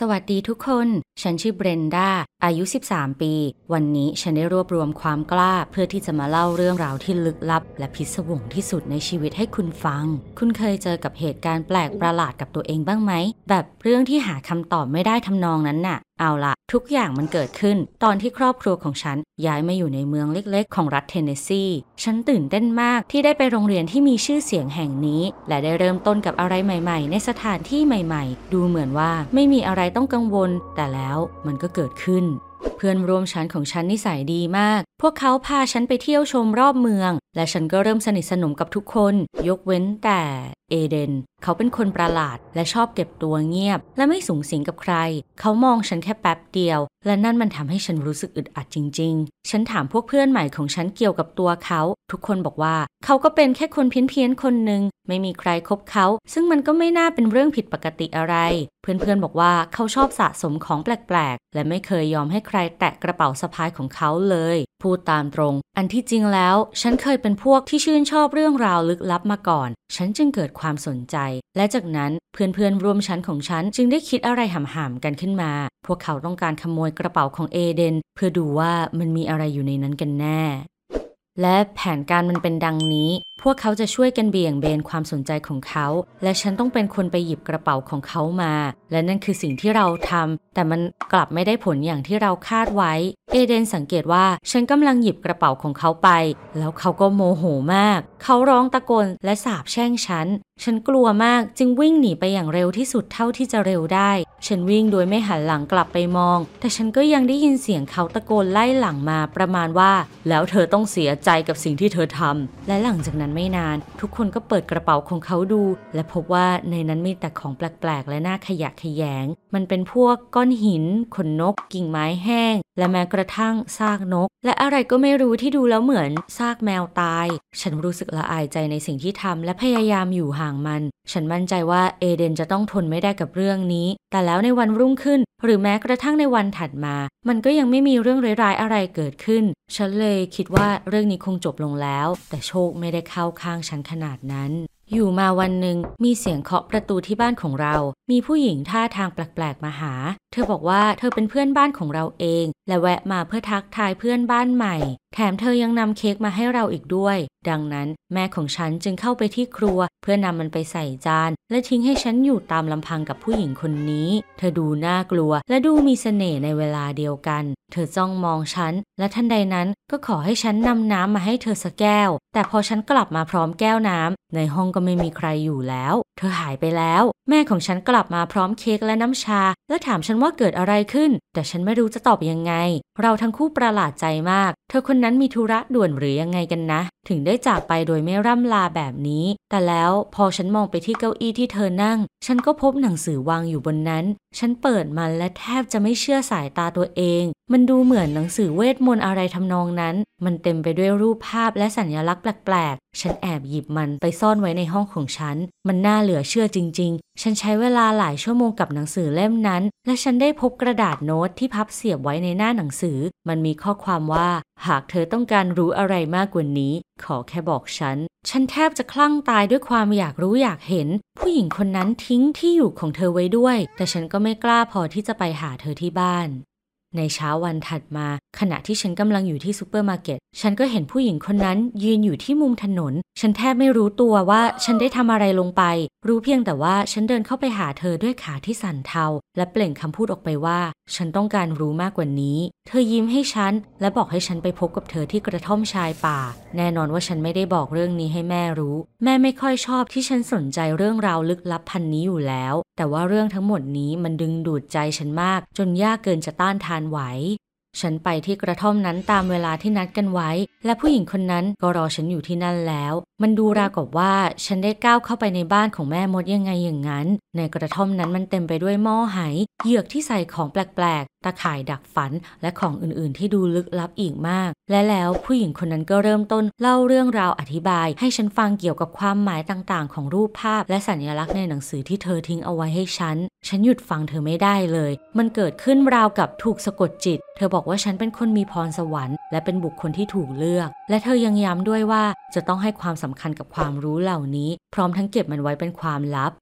สวัสดีทุกคน ฉันชื่อเบรนดา อายุ 13 ปี วันนี้ฉันได้รวบรวมความกล้า เพื่อที่จะมาเล่าเรื่องราวที่ลึกลับ และพิศวงที่สุดในชีวิตให้คุณฟัง คุณเคยเจอกับเหตุการณ์แปลกประหลาดกับตัวเองบ้างไหม แบบเรื่องที่หาคำตอบไม่ได้ทำนองนั้นน่ะ เอาละทุกอย่างมันเกิดขึ้น ตอนที่ครอบครัวของฉัน ย้ายมาอยู่ในเมืองเล็กๆ ของรัฐเทนเนสซี ฉันตื่นเต้นมากที่ได้ไปโรงเรียนที่มีชื่อเสียงแห่งนี้ และได้เริ่มต้นกับอะไรใหม่ๆ ในสถานที่ใหม่ๆ ดูเหมือนว่าไม่มีอะไรต้องกังวล แต่แล้วมันก็เกิดขึ้น เพื่อนร่วมชั้นของฉันนิสัยดีมากพวกเขาพาฉันไปเที่ยวชมรอบเมือง และฉันก็เริ่มสนิทสนมกับทุกคน ยกเว้นแต่เอเดน เขาเป็นคนประหลาด และชอบเก็บตัวเงียบ และไม่สูงสิงกับใคร เขามองฉันแค่แป๊บเดียว และนั่นมันทำให้ฉันรู้สึกอึดอัดจริง ๆ ฉันถามพวกเพื่อนใหม่ของฉันเกี่ยวกับตัวเขา ทุกคนบอกว่า เขาก็เป็นแค่คนเพี้ยนๆคนหนึ่งไม่มีใครคบเขา ซึ่งมันก็ไม่น่าเป็นเรื่องผิดปกติอะไร เพื่อนๆบอกว่าเขาชอบสะสมของแปลกๆ และไม่เคยยอมให้ใครแตะกระเป๋าสะพายของเขาเลยพูดตามตรง อันที่จริงแล้ว ฉันเคยเป็นพวกที่ชื่นชอบเรื่องราวลึกลับมาก่อน ฉันจึงเกิดความสนใจ และจากนั้นเพื่อนๆร่วมชั้นของฉันจึงได้คิดอะไรห่ำๆกันขึ้นมา พวกเขาต้องการขโมยกระเป๋าของเอเดน เพื่อดูว่ามันมีอะไรอยู่ในนั้นกันแน่ และแผนการมันเป็นดังนี้ พวกเขาจะช่วยกันเบี่ยงเบนความสนใจของเขา และฉันต้องเป็นคนไปหยิบกระเป๋าของเขามา และนั่นคือสิ่งที่เราทำแต่มันกลับไม่ได้ผลอย่างที่เราคาดไว้ เอเดนสังเกตว่าฉันกำลังหยิบกระเป๋าของเขาไป แล้วเขาก็โมโหมาก เขาร้องตะโกนและสาบแช่งฉัน ฉันกลัวมากจึงวิ่งหนีไปอย่างเร็วที่สุดเท่าที่จะเร็วได้ ฉันวิ่งโดยไม่หันหลังกลับไปมอง แต่ฉันก็ยังได้ยินเสียงเขาตะโกนไล่หลังมาประมาณว่า แล้วเธอต้องเสียใจกับสิ่งที่เธอทำและหลังจากนั้นไม่นาน ทุกคนก็เปิดกระเป๋าของเขาดู และพบว่าในนั้นมีแต่ของแปลกๆ และน่าขยะแขยง มันเป็นพวกก้อนหิน ขนนก กิ่งไม้แห้ง และแม้กระระทั่งซากนก และอะไรก็ไม่รู้ที่ดูแล้วเหมือนซากแมวตาย ฉันรู้สึกละอายใจในสิ่งที่ทำและพยายามอยู่ห่างมัน ฉันมั่นใจว่าเอเดนจะต้องทนไม่ได้กับเรื่องนี้ แต่แล้วในวันรุ่งขึ้น หรือแม้กระทั่งในวันถัดมา มันก็ยังไม่มีเรื่องร้ายๆอะไรเกิดขึ้น ฉันเลยคิดว่าเรื่องนี้คงจบลงแล้ว แต่โชคไม่ได้เข้าข้างฉันขนาดนั้น อยู่มาวันหนึ่งมีเสียงเคาะประตูที่บ้านของเรา มีผู้หญิงท่าทางแปลกๆมาหา เธอบอกว่าเธอเป็นเพื่อนบ้านของเราเอง และแวะมาเพื่อทักทายเพื่อนบ้านใหม่ แถมเธอยังนำเค้กมาให้เราอีกด้วย ดังนั้นแม่ของฉันจึงเข้าไปที่ครัว เพื่อนำมันไปใส่จาน และทิ้งให้ฉันอยู่ตามลำพังกับผู้หญิงคนนี้ เธอดูน่ากลัว และดูมีเสน่ห์ในเวลาเดียวกันเธอจ้องมองฉัน และทันใดนั้นก็ขอให้ฉันนำน้ำมาให้เธอสักแก้ว แต่พอฉันกลับมาพร้อมแก้วน้ำในห้องก็ไม่มีใครอยู่แล้ว เธอหายไปแล้ว แม่ของฉันกลับมาพร้อมเค้กและน้ำชา และถามฉันว่าเกิดอะไรขึ้น แต่ฉันไม่รู้จะตอบยังไง เราทั้งคู่ประหลาดใจมาก เธอคนนั้นมีธุระด่วนหรือยังไงกันนะ ถึงได้จากไปโดยไม่ร่ำลาแบบนี้ แต่แล้วพอฉันมองไปที่เก้าอี้ที่เธอนั่ง ฉันก็พบหนังสือวางอยู่บนนั้น ฉันเปิดมันและแทบจะไม่เชื่อสายตาตัวเอง มันดูเหมือนหนังสือเวทมนต์อะไรทำนองนั้นมันเต็มไปด้วยรูปภาพและสัญลักษณ์แปลกๆ ฉันแอบหยิบมันไปซ่อนไว้ในห้องของฉัน มันน่าเหลือเชื่อจริง ๆ ฉันใช้เวลาหลายชั่วโมงกับหนังสือเล่มนั้น และฉันได้พบกระดาษโน้ตที่พับเสียบไว้ในหน้าหนังสือ มันมีข้อความว่า หากเธอต้องการรู้อะไรมากกว่านี้ ขอแค่บอกฉัน ฉันแทบจะคลั่งตายด้วยความอยากรู้อยากเห็น ผู้หญิงคนนั้นทิ้งที่อยู่ของเธอไว้ด้วย แต่ฉันก็ไม่กล้าพอที่จะไปหาเธอที่บ้าน ในเช้าวันถัดมา ขณะที่ฉันกำลังอยู่ที่ซูเปอร์มาร์เก็ต ฉันก็เห็นผู้หญิงคนนั้นยืนอยู่ที่มุมถนน ฉันแทบไม่รู้ตัวว่าฉันได้ทำอะไรลงไป รู้เพียงแต่ว่าฉันเดินเข้าไปหาเธอด้วยขาที่สั่นเทา และเปล่งคำพูดออกไปว่า ฉันต้องการรู้มากกว่านี้ เธอยิ้มให้ฉัน และบอกให้ฉันไปพบกับเธอที่กระท่อมชายป่า แน่นอนว่าฉันไม่ได้บอกเรื่องนี้ให้แม่รู้ แม่ไม่ค่อยชอบที่ฉันสนใจเรื่องราวลึกลับพันนี้อยู่แล้ว แต่ว่าเรื่องทั้งหมดนี้มันดึงดูดใจฉันมาก จนยากเกินจะต้านทานไหว ฉันไปที่กระท่อมนั้นตามเวลาที่นัดกันไว้ และผู้หญิงคนนั้นก็รอฉันอยู่ที่นั่นแล้ว มันดูราวกับว่าฉันได้ก้าวเข้าไปในบ้านของแม่มดยังไงอย่างนั้น ในกระท่อมนั้นมันเต็มไปด้วยหม้อไหเหยือกที่ใส่ของแปลกๆ ตะข่ายดักฝัน และของอื่นๆ ที่ดูลึกลับอีกมาก และแล้วผู้หญิงคนนั้นก็เริ่มต้นเล่าเรื่องราวอธิบาย ให้ฉันฟังเกี่ยวกับความหมายต่างๆ ของรูปภาพ และสัญลักษณ์ในหนังสือที่เธอทิ้งเอาไว้ให้ฉัน ฉันหยุดฟังเธอไม่ได้เลย มันเกิดขึ้นราวกับถูกสะกดจิต เธอบอกว่าฉันเป็นคนมีพรสวรรค์และเป็นบุคคลที่ถูกเลือก และเธอยังย้ำด้วยว่าจะต้องให้ความสำคัญกับความรู้เหล่านี้ พร้อมทั้งเก็บมันไว้เป็นความลับ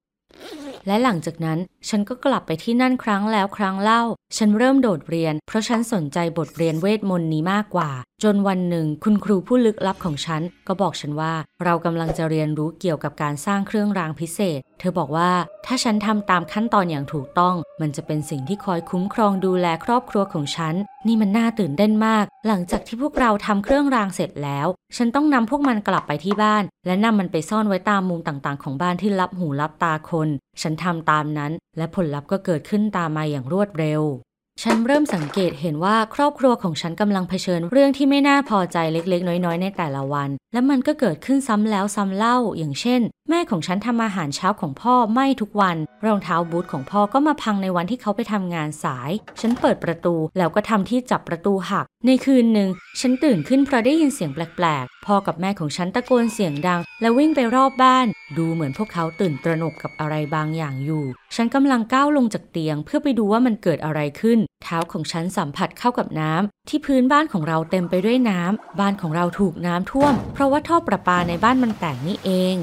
และหลังจากนั้นฉันก็กลับไปที่นั่นครั้งแล้วครั้งเล่า ฉันเริ่มโดดเรียน เพราะฉันสนใจบทเรียนเวทมนต์นี้มากกว่าจนวันหนึ่งคุณครูผู้ลึกลับของฉันก็บอกฉันว่า เรากำลังจะเรียนรู้เกี่ยวกับการสร้างเครื่องรางพิเศษ เธอบอกว่าถ้าฉันทำตามขั้นตอนอย่างถูกต้อง มันจะเป็นสิ่งที่คอยคุ้มครองดูแลครอบครัวของฉัน นี่มันน่าตื่นเต้นมาก หลังจากที่พวกเราทำเครื่องรางเสร็จแล้ว ฉันต้องนำพวกมันกลับไปที่บ้าน และนำมันไปซ่อนไว้ตามมุมต่างๆ ของบ้านที่ลับหูลับตาคน ฉันทำตามนั้น และผลลัพธ์ก็เกิดขึ้นตามมาอย่างรวดเร็ว ฉันเริ่มสังเกตเห็นว่าครอบครัวของฉันกำลังเผชิญเรื่องที่ไม่น่าพอใจเล็กๆ น้อยๆ ในแต่ละวัน และมันก็เกิดขึ้นซ้ำแล้วซ้ำเล่า อย่างเช่น แม่ของฉันทำอาหารเช้าของพ่อไม้ทุกวัน รองเท้าบูทของพ่อก็มาพังในวันที่เขาไปทำงานสาย ฉันเปิดประตูแล้วก็ทำที่จับประตูหัก ในคืนหนึ่ง ฉันตื่นขึ้นเพราะได้ยินเสียงแปลก พ่อกับแม่ของฉันตะโกนเสียงดัง และวิ่งไปรอบบ้าน ดูเหมือนพวกเขาตื่นตระหนกกับอะไรบางอย่างอยู่ ฉันกำลังก้าวลงจากเตียง เพื่อไปดูว่ามันเกิดอะไรขึ้น เท้าของฉันสัมผัสเข้ากับน้ำที่พื้นบ้านของเราเต็มไปด้วยน้ำบ้านของเราถูกน้ำท่วม เพราะว่าท่อประปาในบ้านมันแตกนี่เอง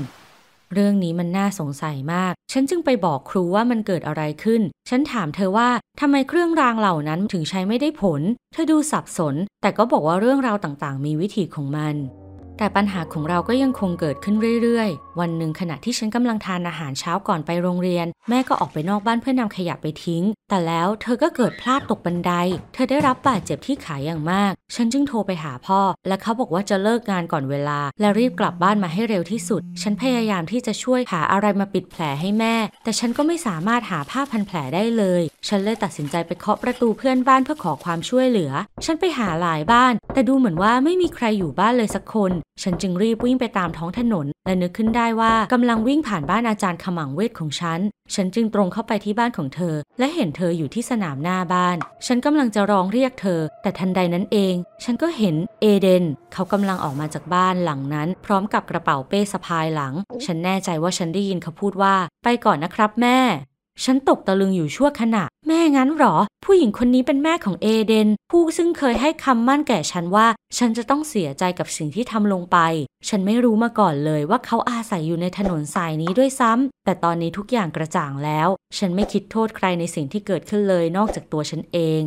เรื่องนี้มันน่าสงสัยมาก ฉันจึงไปบอกครูว่ามันเกิดอะไรขึ้น ฉันถามเธอว่าทำไมเครื่องรางเหล่านั้นถึงใช้ไม่ได้ผล เธอดูสับสน แต่ก็บอกว่าเรื่องราวต่างๆ มีวิธีของมัน แต่ปัญหาของเราก็ยังคงเกิดขึ้นเรื่อยๆ วันหนึ่งขณะที่ฉันกำลังทานอาหารเช้าก่อนไปโรงเรียน แม่ก็ออกไปนอกบ้านเพื่อนำขยะไปทิ้ง แต่แล้วเธอก็เกิดพลาดตกบันได เธอได้รับบาดเจ็บที่ขาอย่างมาก ฉันจึงโทรไปหาพ่อ และเขาบอกว่าจะเลิกงานก่อนเวลา และรีบกลับบ้านมาให้เร็วที่สุด ฉันพยายามที่จะช่วยหาอะไรมาปิดแผลให้แม่ แต่ฉันก็ไม่สามารถหาผ้าพันแผลได้เลย ฉันเลยตัดสินใจไปเคาะประตูเพื่อนบ้านเพื่อขอความช่วยเหลือ ฉันไปหาหลายบ้าน แต่ดูเหมือนว่าไม่มีใครอยู่บ้านเลยสักคน ฉันจึงรีบวิ่งไปตามท้องถนน และนึกขึ้นได้ว่ากำลังวิ่งผ่านบ้านอาจารย์ขมังเวทของฉัน ฉันจึงตรงเข้าไปที่บ้านของเธอ และเห็นเธออยู่ที่สนามหน้าบ้าน ฉันกำลังจะร้องเรียกเธอ แต่ทันใดนั้นเอง ฉันก็เห็นเอเดน เขากำลังออกมาจากบ้านหลังนั้น พร้อมกับกระเป๋าเป้สะพายหลัง ฉันแน่ใจว่าฉันได้ยินเขาพูดว่า ไปก่อนนะครับแม่ ฉันตกตะลึงอยู่ชั่วขณะ แม่งั้นหรอ ผู้หญิงคนนี้เป็นแม่ของเอเดน ผู้ซึ่งเคยให้คำมั่นแก่ฉันว่า ฉันจะต้องเสียใจกับสิ่งที่ทำลงไป ฉันไม่รู้มาก่อนเลยว่าเขาอาศัยอยู่ในถนนสายนี้ด้วยซ้ำแต่ตอนนี้ทุกอย่างกระจ่างแล้ว ฉันไม่คิดโทษใครในสิ่งที่เกิดขึ้นเลยนอกจากตัวฉันเอง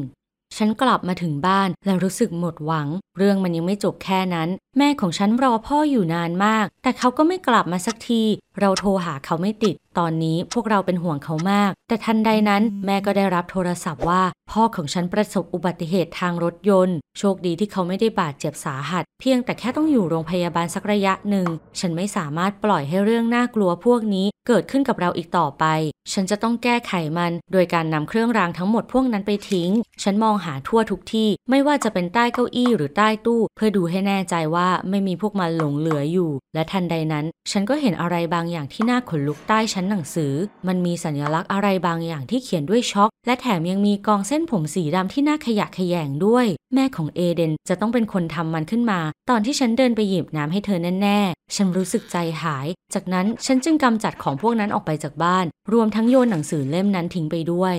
ฉันกลับมาถึงบ้านแล้วรู้สึกหมดหวัง เรื่องมันยังไม่จบแค่นั้น แม่ของฉันรอพ่ออยู่นานมาก แต่เขาก็ไม่กลับมาสักที เราโทรหาเขาไม่ติด ตอนนี้พวกเราเป็นห่วงเขามาก แต่ทันใดนั้นแม่ก็ได้รับโทรศัพท์ว่า พ่อของฉันประสบอุบัติเหตุทางรถยนต์ โชคดีที่เขาไม่ได้บาดเจ็บสาหัส เพียงแต่แค่ต้องอยู่โรงพยาบาลสักระยะหนึ่ง ฉันไม่สามารถปล่อยให้เรื่องน่ากลัวพวกนี้เกิดขึ้นกับเราอีกต่อไป ฉันจะต้องแก้ไขมัน โดยการนำเครื่องรางทั้งหมดพวกนั้นไปทิ้ง ฉันมองหาทั่วทุกที่ ไม่ว่าจะเป็นใต้เก้าอี้หรือใต้ตู้ เพื่อดูให้แน่ใจว่าไม่มีพวกมันหลงเหลืออยู่ และทันใดนั้น ฉันก็เห็นอะไรบางอย่างที่น่าขนลุกใต้ชั้นหนังสือ มันมีสัญลักษณ์อะไรบางอย่างที่เขียนด้วยช็อก และแถมยังมีกองเส้นผมสีดำที่น่าขยะแขยงด้วย แม่ของเอเดนจะต้องเป็นคนทำมันขึ้นมา ตอนที่ฉันเดินไปหยิบน้ำให้เธอแน่ๆ ฉันรู้สึกใจหาย จากนั้นฉันจึงกำจัดของพวกนั้นออกไปจากบ้าน รวมทั้งโยนหนังสือเล่มนั้นทิ้งไปด้วย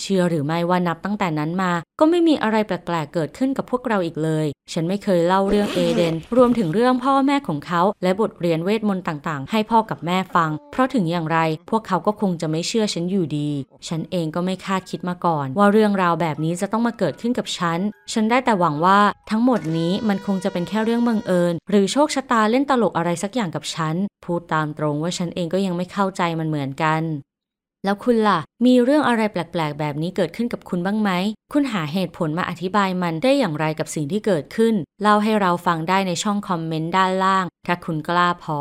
เชื่อหรือไม่ว่านับตั้งแต่นั้นมา ก็ไม่มีอะไรแปลกๆเกิดขึ้นกับพวกเราอีกเลย ฉันไม่เคยเล่าเรื่องเอเดน รวมถึงเรื่องพ่อแม่ของเขา และบทเรียนเวทมนต์ต่างๆ ให้พ่อกับแม่ฟัง เพราะถึงอย่างไร พวกเขาก็คงจะไม่เชื่อฉันอยู่ดี ฉันเองก็ไม่คาดคิดมาก่อน ว่าเรื่องราวแบบนี้จะต้องมาเกิดขึ้นกับฉัน ฉันได้แต่หวังว่าทั้งหมดนี้มันคงจะเป็นแค่เรื่องบังเอิญ หรือโชคชะตาเล่นตลกอะไรสักอย่างกับฉัน พูดตามตรงว่าฉันเองก็ยังไม่เข้าใจมันเหมือนกัน แล้วคุณล่ะ มีเรื่องอะไรแปลกๆ แบบนี้เกิดขึ้นกับคุณบ้างไหม คุณหาเหตุผลมาอธิบายมันได้อย่างไรกับสิ่งที่เกิดขึ้น เล่าให้เราฟังได้ในช่องคอมเมนต์ด้านล่าง ถ้าคุณกล้าพอ